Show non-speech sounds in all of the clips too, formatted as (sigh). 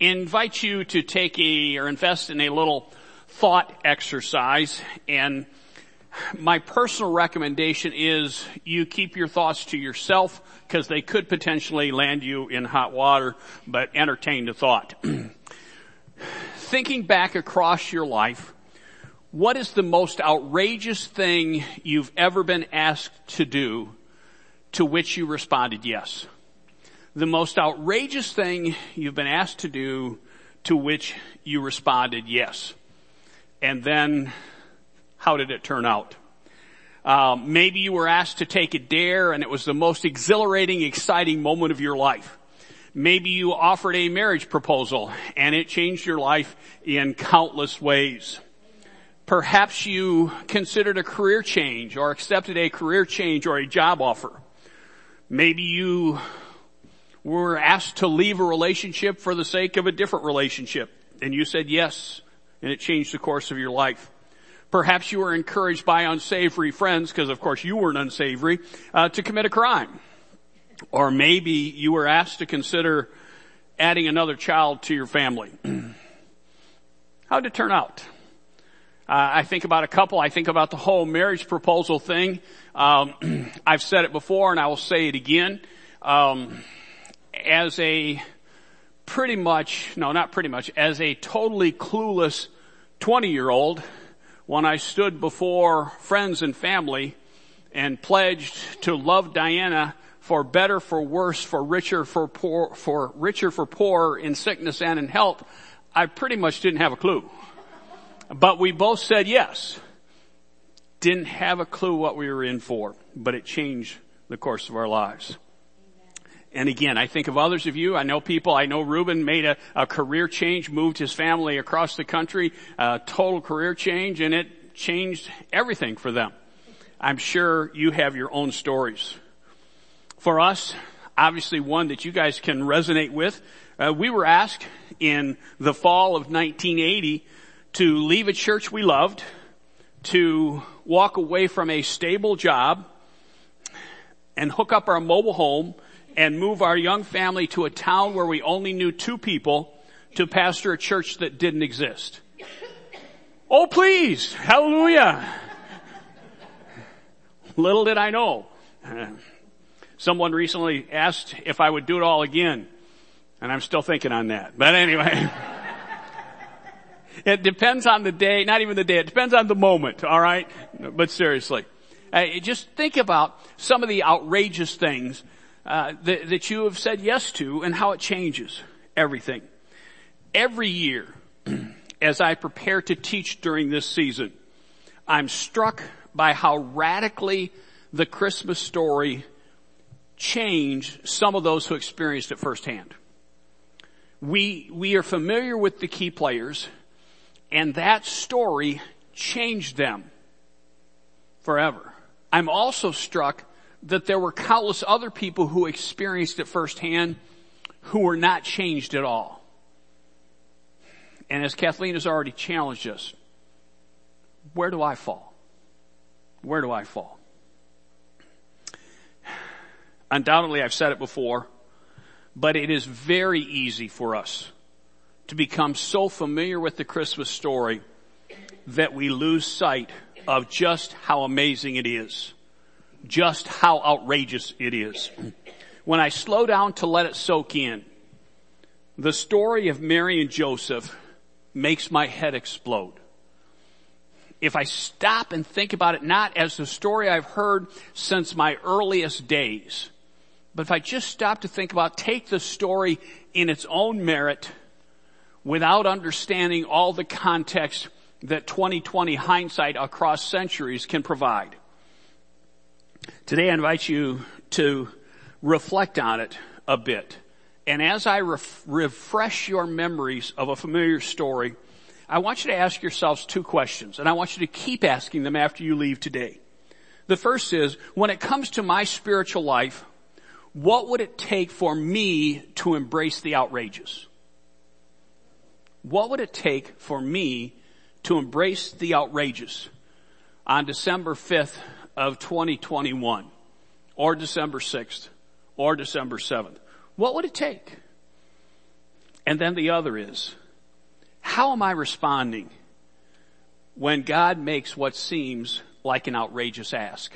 invite you to take a, or invest in a little thought exercise and my personal recommendation is you keep your thoughts to yourself because they could potentially land you in hot water, but entertain the thought. (clears throat) Thinking back across your life, what is the most outrageous thing you've ever been asked to do to which you responded yes? The most outrageous thing you've been asked to do to which you responded yes. And then how did it turn out? Um, maybe you were asked to take a dare and it was the most exhilarating, exciting moment of your life. Maybe you offered a marriage proposal and it changed your life in countless ways. Perhaps you considered a career change or accepted a career change or a job offer. Maybe you were asked to leave a relationship for the sake of a different relationship and you said yes and it changed the course of your life. Perhaps you were encouraged by unsavory friends, because of course you weren't unsavory, uh, to commit a crime. Or maybe you were asked to consider adding another child to your family. (clears throat) How did it turn out? Uh, I think about a couple. I think about the whole marriage proposal thing. Um, (clears throat) I've said it before, and I will say it again. Um, as a pretty much, no, not pretty much, as a totally clueless 20 year old, when I stood before friends and family and pledged to love Diana for better, for worse, for richer, for poor, for richer, for poor, in sickness and in health, I pretty much didn't have a clue. But we both said yes. Didn't have a clue what we were in for, but it changed the course of our lives. And again, I think of others of you. I know people. I know Ruben made a, a career change, moved his family across the country, a total career change, and it changed everything for them. I'm sure you have your own stories. For us, obviously one that you guys can resonate with, uh, we were asked in the fall of 1980 to leave a church we loved, to walk away from a stable job, and hook up our mobile home and move our young family to a town where we only knew two people to pastor a church that didn't exist. Oh please, hallelujah. Little did I know. Someone recently asked if I would do it all again, and I'm still thinking on that. But anyway. (laughs) It depends on the day, not even the day, it depends on the moment, alright? But seriously. Just think about some of the outrageous things uh, that, that you have said yes to and how it changes everything. Every year, (clears throat) as I prepare to teach during this season, I'm struck by how radically the Christmas story changed some of those who experienced it firsthand. We, we are familiar with the key players and that story changed them forever. I'm also struck that there were countless other people who experienced it firsthand who were not changed at all. And as Kathleen has already challenged us, where do I fall? Where do I fall? Undoubtedly, I've said it before, but it is very easy for us to become so familiar with the Christmas story that we lose sight of just how amazing it is. Just how outrageous it is. When I slow down to let it soak in, the story of Mary and Joseph makes my head explode. If I stop and think about it not as the story I've heard since my earliest days, but if I just stop to think about, take the story in its own merit without understanding all the context that 2020 hindsight across centuries can provide. Today I invite you to reflect on it a bit. And as I ref- refresh your memories of a familiar story, I want you to ask yourselves two questions, and I want you to keep asking them after you leave today. The first is, when it comes to my spiritual life, what would it take for me to embrace the outrageous? What would it take for me to embrace the outrageous on December 5th of 2021 or December 6th or December 7th? What would it take? And then the other is, how am I responding when God makes what seems like an outrageous ask?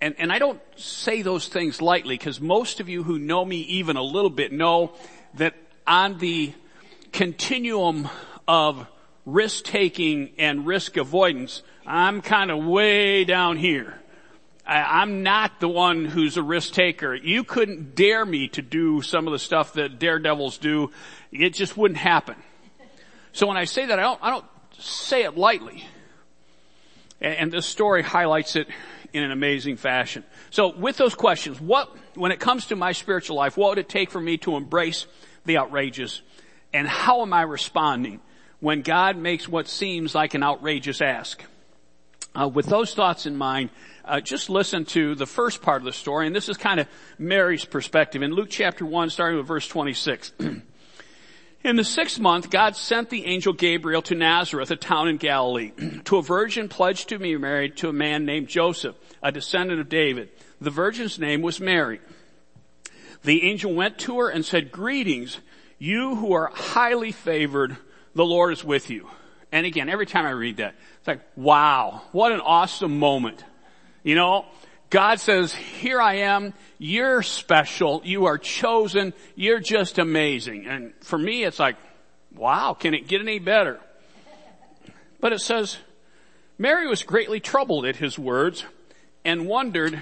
And, and I don't say those things lightly because most of you who know me even a little bit know that on the continuum of risk taking and risk avoidance, I'm kind of way down here. I, am not the one who's a risk taker. You couldn't dare me to do some of the stuff that daredevils do. It just wouldn't happen. So when I say that, I don't, I don't say it lightly. And, and this story highlights it in an amazing fashion. So with those questions, what, when it comes to my spiritual life, what would it take for me to embrace the outrageous? And how am I responding when God makes what seems like an outrageous ask? Uh, with those thoughts in mind, uh, just listen to the first part of the story, and this is kind of Mary's perspective. In Luke chapter 1, starting with verse 26. (clears throat) In the sixth month, God sent the angel Gabriel to Nazareth, a town in Galilee, (clears throat) to a virgin pledged to be married to a man named Joseph, a descendant of David. The virgin's name was Mary. The angel went to her and said, greetings, you who are highly favored, the Lord is with you. And again, every time I read that, it's like, wow, what an awesome moment. You know, God says, here I am, you're special, you are chosen, you're just amazing. And for me, it's like, wow, can it get any better? But it says, Mary was greatly troubled at his words and wondered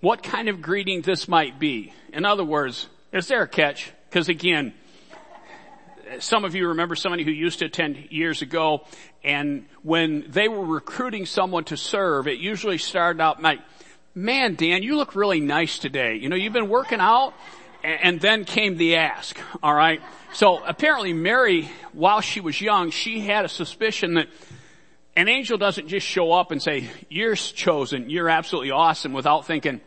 what kind of greeting this might be. In other words, is there a catch? Because again, some of you remember somebody who used to attend years ago, and when they were recruiting someone to serve, it usually started out like, man, Dan, you look really nice today. You know, you've been working out, and then came the ask, alright? So apparently Mary, while she was young, she had a suspicion that an angel doesn't just show up and say, you're chosen, you're absolutely awesome without thinking,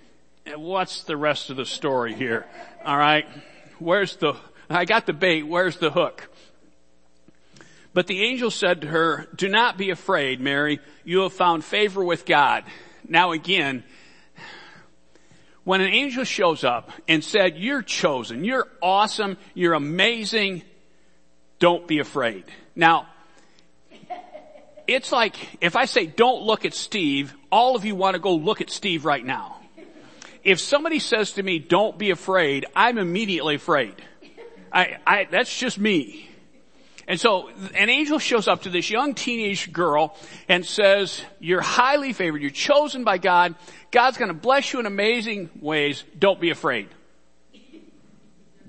what's the rest of the story here? Alright? Where's the, I got the bait, where's the hook? But the angel said to her, do not be afraid, Mary, you have found favor with God. Now again, when an angel shows up and said, you're chosen, you're awesome, you're amazing, don't be afraid. Now, it's like, if I say don't look at Steve, all of you want to go look at Steve right now. If somebody says to me, don't be afraid, I'm immediately afraid. I, I, that's just me. And so an angel shows up to this young teenage girl and says, you're highly favored. You're chosen by God. God's going to bless you in amazing ways. Don't be afraid.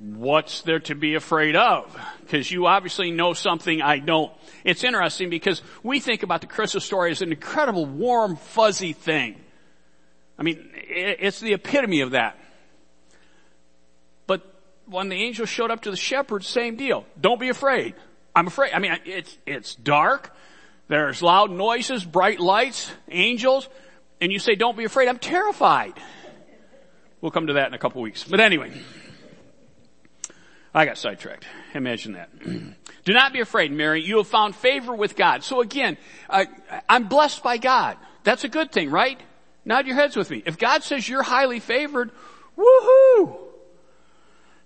What's there to be afraid of? Because you obviously know something I don't. It's interesting because we think about the Christmas story as an incredible warm, fuzzy thing. I mean, it's the epitome of that when the angel showed up to the shepherds, same deal. Don't be afraid. I'm afraid. I mean, it's, it's dark. There's loud noises, bright lights, angels, and you say, don't be afraid. I'm terrified. We'll come to that in a couple weeks. But anyway, I got sidetracked. Imagine that. (clears throat) Do not be afraid, Mary. You have found favor with God. So again, I'm blessed by God. That's a good thing, right? Nod your heads with me. If God says you're highly favored, woohoo!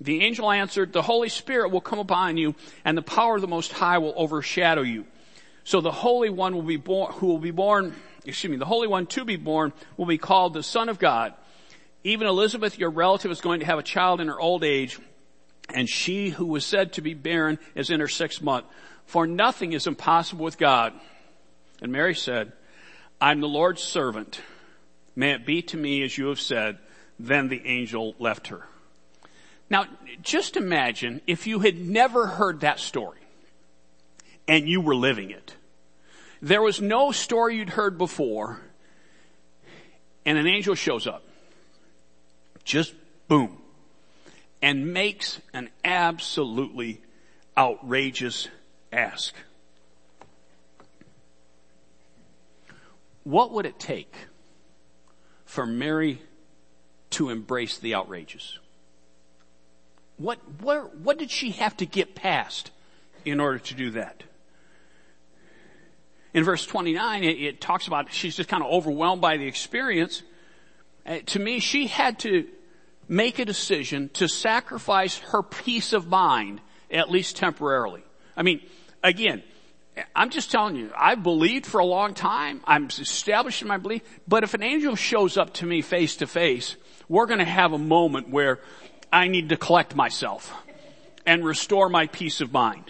The angel answered, the Holy Spirit will come upon you and the power of the Most High will overshadow you. So the Holy One will be born, who will be born, excuse me, the Holy One to be born will be called the Son of God. Even Elizabeth, your relative, is going to have a child in her old age, and she who was said to be barren is in her sixth month. For nothing is impossible with God. And Mary said, I'm the Lord's servant. May it be to me as you have said. Then the angel left her. Now, just imagine if you had never heard that story and you were living it. There was no story you'd heard before and an angel shows up. Just boom. And makes an absolutely outrageous ask. What would it take for Mary to embrace the outrageous? What, what, what did she have to get past in order to do that? In verse 29, it, it talks about she's just kind of overwhelmed by the experience. Uh, to me, she had to make a decision to sacrifice her peace of mind, at least temporarily. I mean, again, I'm just telling you, I've believed for a long time. I'm established in my belief. But if an angel shows up to me face to face, we're going to have a moment where I need to collect myself and restore my peace of mind.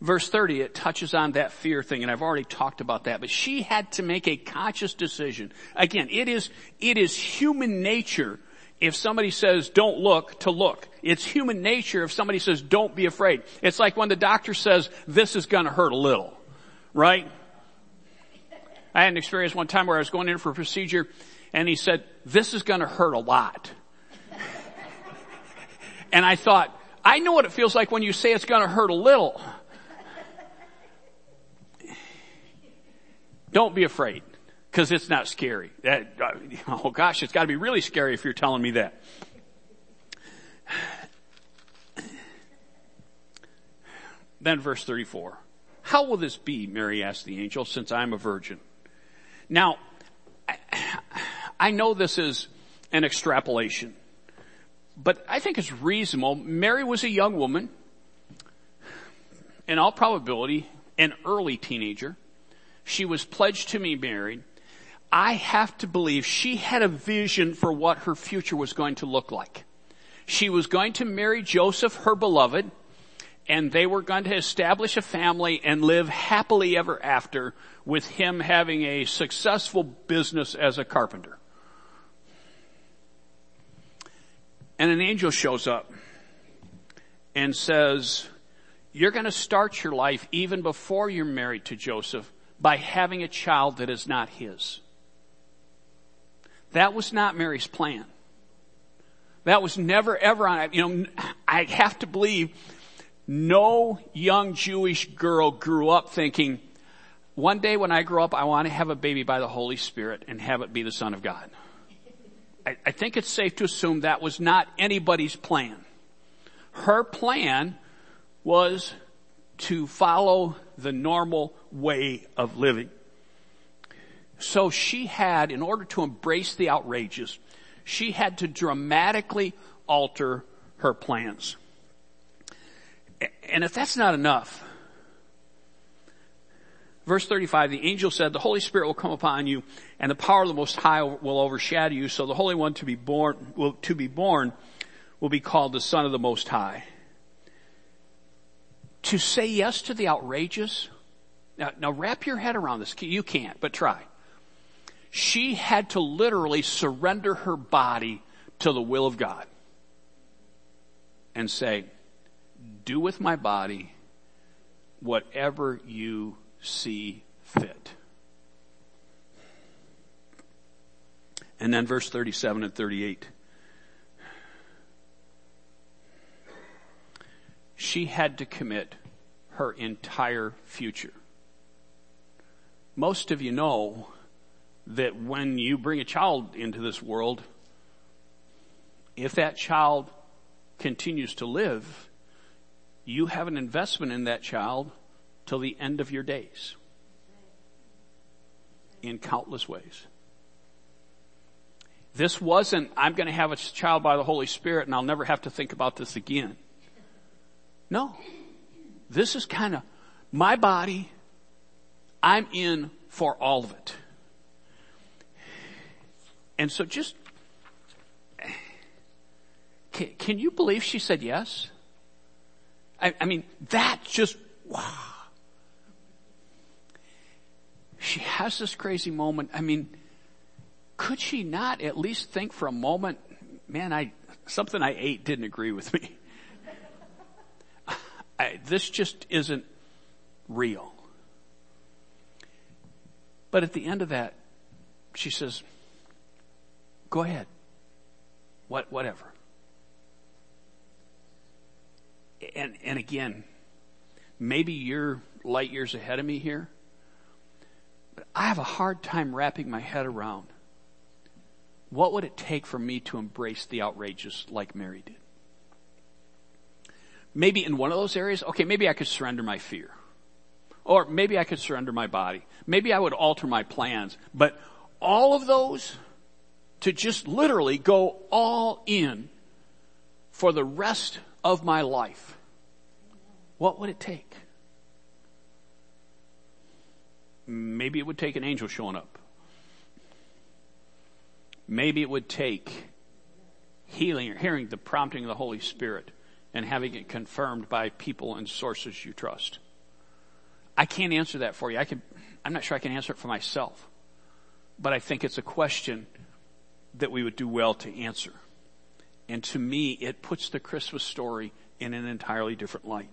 Verse 30, it touches on that fear thing, and I've already talked about that, but she had to make a conscious decision. Again, it is, it is human nature if somebody says don't look to look. It's human nature if somebody says don't be afraid. It's like when the doctor says this is gonna hurt a little, right? I had an experience one time where I was going in for a procedure and he said, this is gonna hurt a lot. and I thought, I know what it feels like when you say it's gonna hurt a little. Don't be afraid because it's not scary. That, uh, oh gosh, it's got to be really scary if you're telling me that. Then verse 34. How will this be, Mary asked the angel, since I'm a virgin? Now, I know this is an extrapolation, but I think it's reasonable. Mary was a young woman, in all probability, an early teenager. She was pledged to be married. I have to believe she had a vision for what her future was going to look like. She was going to marry Joseph, her beloved, and they were going to establish a family and live happily ever after with him having a successful business as a carpenter. And an angel shows up and says, you're going to start your life even before you're married to Joseph by having a child that is not his. That was not Mary's plan. That was never ever on, you know, I have to believe no young Jewish girl grew up thinking, one day when I grow up, I want to have a baby by the Holy Spirit and have it be the Son of God. I, I think it's safe to assume that was not anybody's plan. Her plan was to follow the normal way of living. So she had, in order to embrace the outrageous, she had to dramatically alter her plans. And if that's not enough, verse 35, the angel said, the Holy Spirit will come upon you and the power of the Most High will overshadow you. So the Holy One to be born, will, to be born will be called the Son of the Most High to say yes to the outrageous. Now, now wrap your head around this. You can't, but try. She had to literally surrender her body to the will of God and say, do with my body whatever you see fit. And then verse 37 and 38. she had to commit her entire future. Most of you know that when you bring a child into this world, if that child continues to live, you have an investment in that child till the end of your days. In countless ways. This wasn't, I'm going to have a child by the Holy Spirit and I'll never have to think about this again. No. This is kind of my body. I'm in for all of it. And so just, can, can you believe she said yes? I, I mean, that just, wow. She has this crazy moment. I mean, could she not at least think for a moment, man, I, something I ate didn't agree with me. (laughs) I, this just isn't real. But at the end of that, she says, go ahead. What, whatever. And, and again, maybe you're light years ahead of me here. I have a hard time wrapping my head around what would it take for me to embrace the outrageous like Mary did? Maybe in one of those areas, okay, maybe I could surrender my fear. Or maybe I could surrender my body. Maybe I would alter my plans. But all of those, to just literally go all in for the rest of my life, what would it take? Maybe it would take an angel showing up. Maybe it would take healing or hearing the prompting of the Holy Spirit and having it confirmed by people and sources you trust. I can't answer that for you. I can, I'm not sure I can answer it for myself. But I think it's a question that we would do well to answer. And to me, it puts the Christmas story in an entirely different light.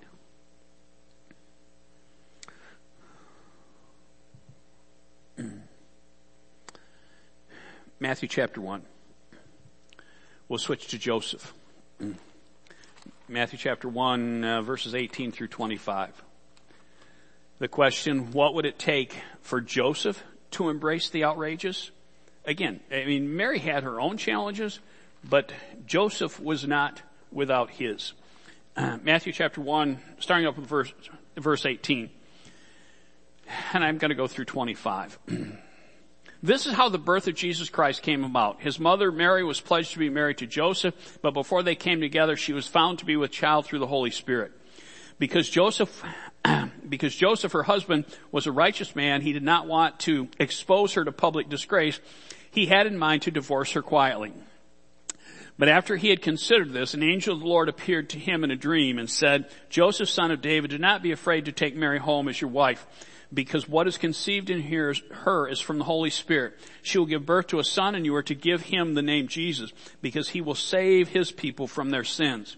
Matthew chapter 1. We'll switch to Joseph. Matthew chapter 1, uh, verses 18 through 25. The question, what would it take for Joseph to embrace the outrageous? Again, I mean, Mary had her own challenges, but Joseph was not without his. Uh, (clears throat) Matthew chapter 1, starting up with verse, verse 18. And I'm going to go through 25. (clears throat) This is how the birth of Jesus Christ came about. His mother Mary was pledged to be married to Joseph, but before they came together, she was found to be with child through the Holy Spirit. Because Joseph, (clears throat) because Joseph, her husband, was a righteous man, he did not want to expose her to public disgrace. He had in mind to divorce her quietly. But after he had considered this, an angel of the Lord appeared to him in a dream and said, Joseph, son of David, do not be afraid to take Mary home as your wife because what is conceived in her is from the Holy Spirit. She will give birth to a son and you are to give him the name Jesus because he will save his people from their sins.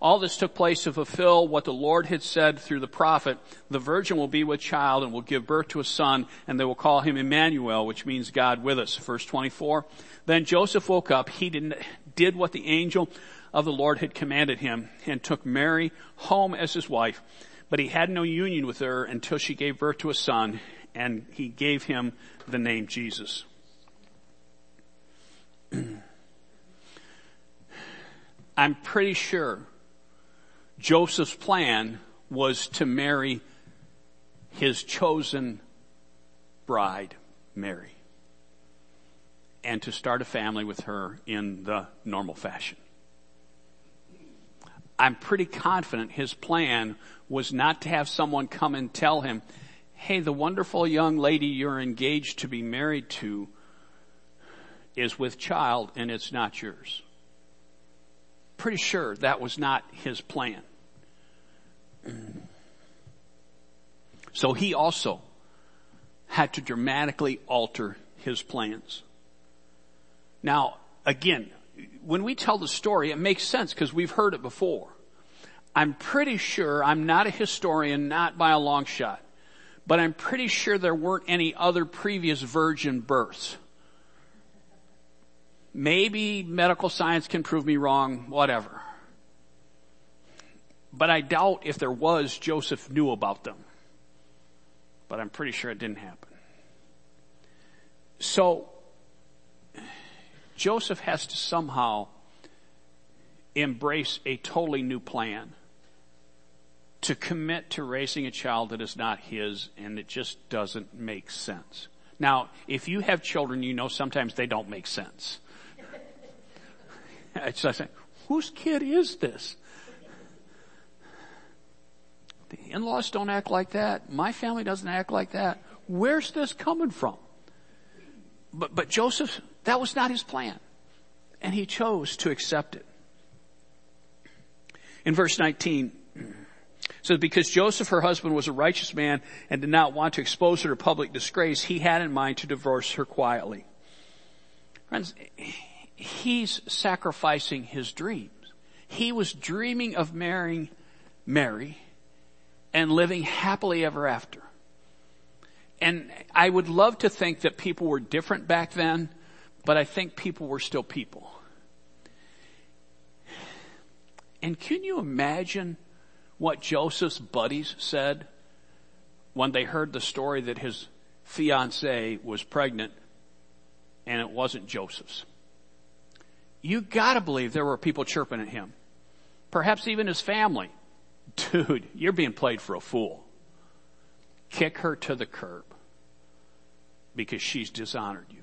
All this took place to fulfill what the Lord had said through the prophet. The virgin will be with child and will give birth to a son and they will call him Emmanuel, which means God with us. Verse 24. Then Joseph woke up. He did, did what the angel of the Lord had commanded him and took Mary home as his wife but he had no union with her until she gave birth to a son, and he gave him the name Jesus. (clears throat) I'm pretty sure Joseph's plan was to marry his chosen bride, Mary, and to start a family with her in the normal fashion. I'm pretty confident his plan was not to have someone come and tell him, hey, the wonderful young lady you're engaged to be married to is with child and it's not yours. Pretty sure that was not his plan. So he also had to dramatically alter his plans. Now, again, when we tell the story, it makes sense because we've heard it before. I'm pretty sure, I'm not a historian, not by a long shot, but I'm pretty sure there weren't any other previous virgin births. Maybe medical science can prove me wrong, whatever. But I doubt if there was, Joseph knew about them. But I'm pretty sure it didn't happen. So, Joseph has to somehow embrace a totally new plan to commit to raising a child that is not his and it just doesn't make sense. Now, if you have children, you know sometimes they don't make sense. (laughs) it's like, whose kid is this? The in-laws don't act like that. My family doesn't act like that. Where's this coming from? But, but Joseph, that was not his plan. And he chose to accept it. In verse 19, so because Joseph, her husband, was a righteous man and did not want to expose her to public disgrace, he had in mind to divorce her quietly. Friends, he's sacrificing his dreams. He was dreaming of marrying Mary and living happily ever after. And I would love to think that people were different back then, but I think people were still people. And can you imagine what Joseph's buddies said when they heard the story that his fiancee was pregnant and it wasn't Joseph's. You gotta believe there were people chirping at him. Perhaps even his family. Dude, you're being played for a fool. Kick her to the curb because she's dishonored you.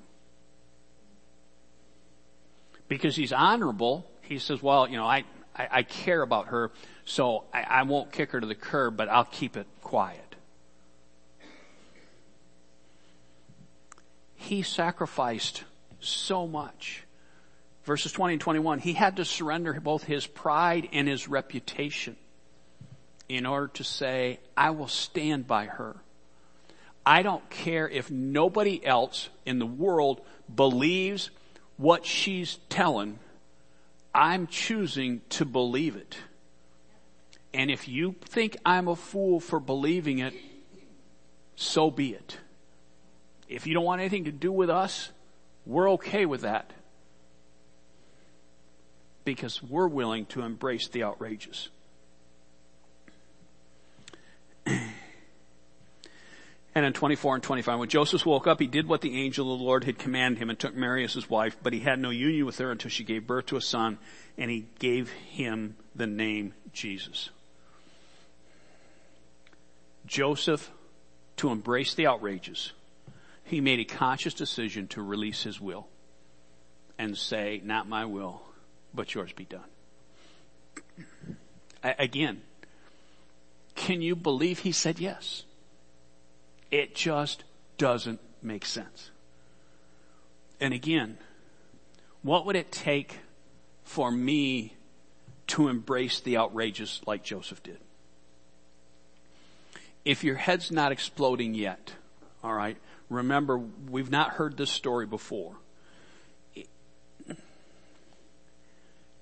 Because he's honorable, he says, well, you know, I, I, I care about her, so I, I won't kick her to the curb, but I'll keep it quiet. He sacrificed so much. Verses 20 and 21, he had to surrender both his pride and his reputation in order to say, I will stand by her. I don't care if nobody else in the world believes what she's telling. I'm choosing to believe it. And if you think I'm a fool for believing it, so be it. If you don't want anything to do with us, we're okay with that. Because we're willing to embrace the outrageous. And in 24 and 25, when Joseph woke up, he did what the angel of the Lord had commanded him and took Mary as his wife, but he had no union with her until she gave birth to a son, and he gave him the name Jesus. Joseph, to embrace the outrages, he made a conscious decision to release his will and say, not my will, but yours be done. Again, can you believe he said yes? It just doesn't make sense. And again, what would it take for me to embrace the outrageous like Joseph did? If your head's not exploding yet, alright, remember we've not heard this story before.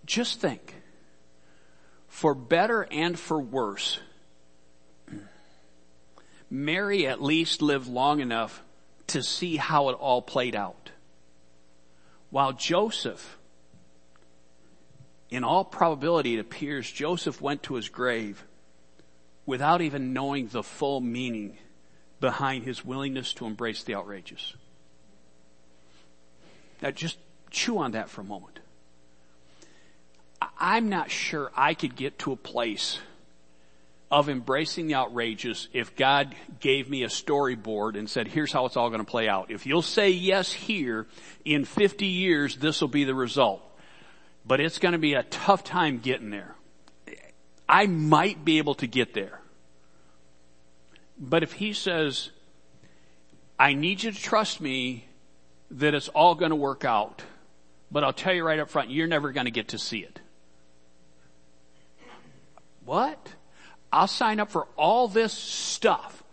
Just think, for better and for worse, Mary at least lived long enough to see how it all played out. While Joseph, in all probability it appears Joseph went to his grave without even knowing the full meaning behind his willingness to embrace the outrageous. Now just chew on that for a moment. I'm not sure I could get to a place of embracing the outrageous if God gave me a storyboard and said, here's how it's all going to play out. If you'll say yes here, in 50 years, this will be the result. But it's going to be a tough time getting there. I might be able to get there. But if he says, I need you to trust me that it's all going to work out, but I'll tell you right up front, you're never going to get to see it. What? I'll sign up for all this stuff.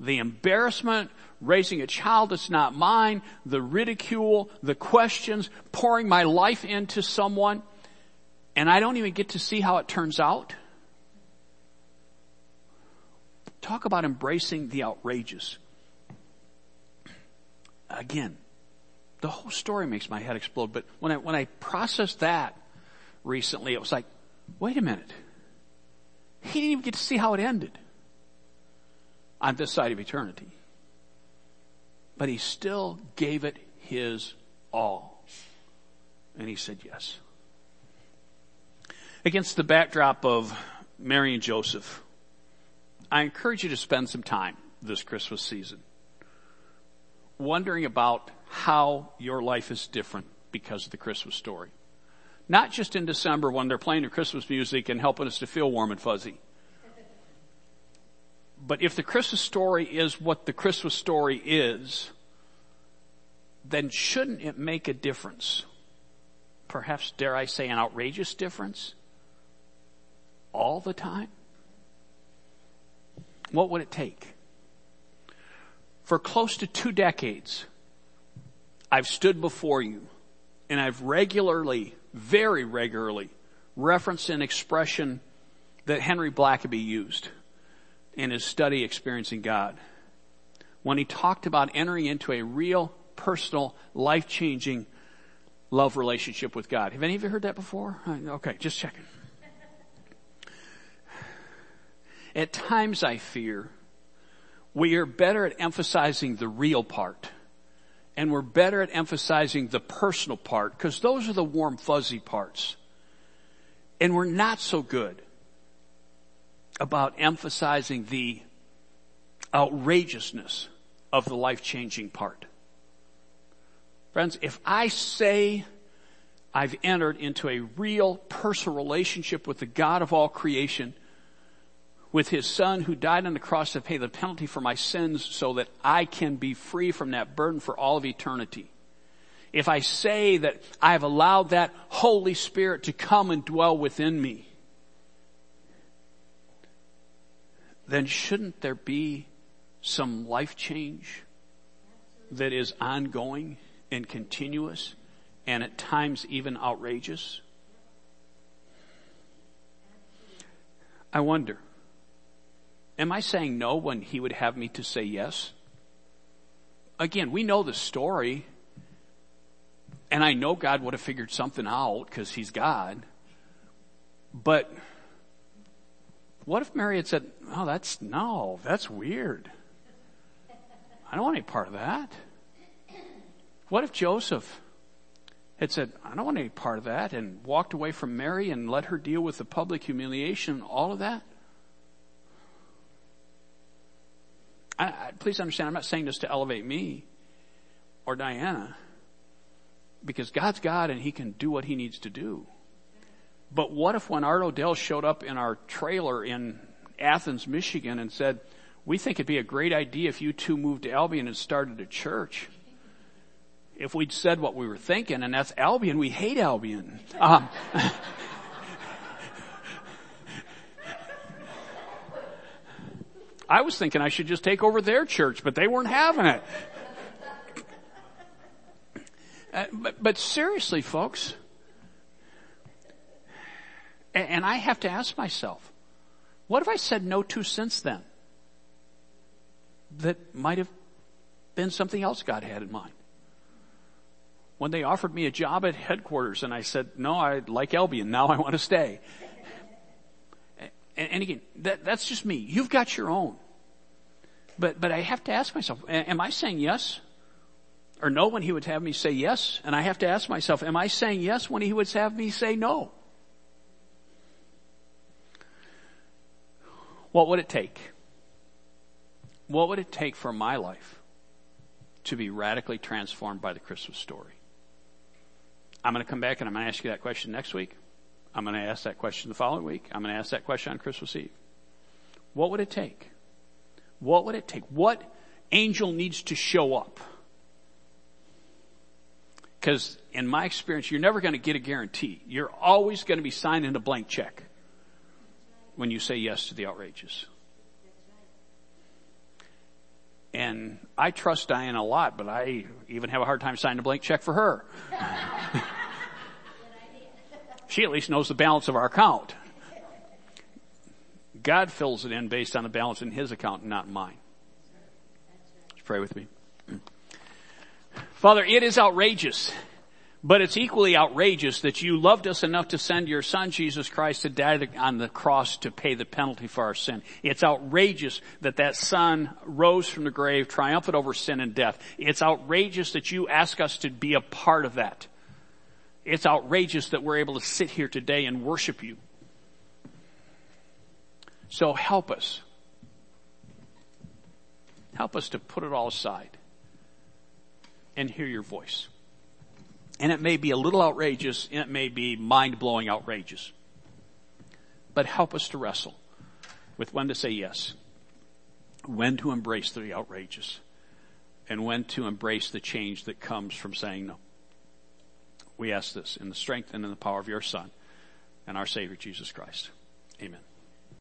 The embarrassment, raising a child that's not mine, the ridicule, the questions, pouring my life into someone, and I don't even get to see how it turns out. Talk about embracing the outrageous. Again, the whole story makes my head explode, but when I, when I processed that recently, it was like, wait a minute. He didn't even get to see how it ended on this side of eternity. But he still gave it his all. And he said yes. Against the backdrop of Mary and Joseph, I encourage you to spend some time this Christmas season wondering about how your life is different because of the Christmas story. Not just in December when they're playing the Christmas music and helping us to feel warm and fuzzy. But if the Christmas story is what the Christmas story is, then shouldn't it make a difference? Perhaps, dare I say, an outrageous difference? All the time? What would it take? For close to two decades, I've stood before you and I've regularly very regularly reference an expression that Henry Blackaby used in his study experiencing God. When he talked about entering into a real, personal, life-changing love relationship with God. Have any of you heard that before? Uh, okay, just checking. At times I fear we are better at emphasizing the real part. And we're better at emphasizing the personal part because those are the warm fuzzy parts. And we're not so good about emphasizing the outrageousness of the life changing part. Friends, if I say I've entered into a real personal relationship with the God of all creation, with his son who died on the cross to pay the penalty for my sins so that I can be free from that burden for all of eternity. If I say that I've allowed that Holy Spirit to come and dwell within me, then shouldn't there be some life change that is ongoing and continuous and at times even outrageous? I wonder, am I saying no when he would have me to say yes? Again, we know the story and I know God would have figured something out because he's God. But what if Mary had said, oh, that's, no, that's weird. I don't want any part of that. What if Joseph had said, I don't want any part of that and walked away from Mary and let her deal with the public humiliation all of that? I, I, please understand, I'm not saying this to elevate me or Diana because God's God and He can do what He needs to do. But what if when Art Odell showed up in our trailer in Athens, Michigan and said, we think it'd be a great idea if you two moved to Albion and started a church if we'd said what we were thinking, and that's Albion, we hate Albion. Um, (laughs) I was thinking I should just take over their church, but they weren't having it. Uh, but, but, seriously, folks, and, and I have to ask myself, what have I said no to since then? That might have been something else God had in mind when they offered me a job at headquarters and I said, no, I like Albion. Now I want to stay. And, and again, that, that's just me. You've got your own. But, but I have to ask myself, am I saying yes or no when he would have me say yes? And I have to ask myself, am I saying yes when he would have me say no? What would it take? What would it take for my life to be radically transformed by the Christmas story? I'm going to come back and I'm going to ask you that question next week. I'm going to ask that question the following week. I'm going to ask that question on Christmas Eve. What would it take? What would it take? What angel needs to show up? Because in my experience, you're never going to get a guarantee. You're always going to be signing a blank check when you say yes to the outrageous. And I trust Diane a lot, but I even have a hard time signing a blank check for her. (laughs) she at least knows the balance of our account. God fills it in based on the balance in his account, not mine. Let's pray with me. Father, it is outrageous but it's equally outrageous that you loved us enough to send your son Jesus Christ to die on the cross to pay the penalty for our sin. It's outrageous that that son rose from the grave triumphant over sin and death. It's outrageous that you ask us to be a part of that. It's outrageous that we're able to sit here today and worship you. So help us. Help us to put it all aside and hear your voice. And it may be a little outrageous, and it may be mind-blowing outrageous. But help us to wrestle with when to say yes, when to embrace the outrageous, and when to embrace the change that comes from saying no. We ask this in the strength and in the power of your Son and our Savior Jesus Christ. Amen.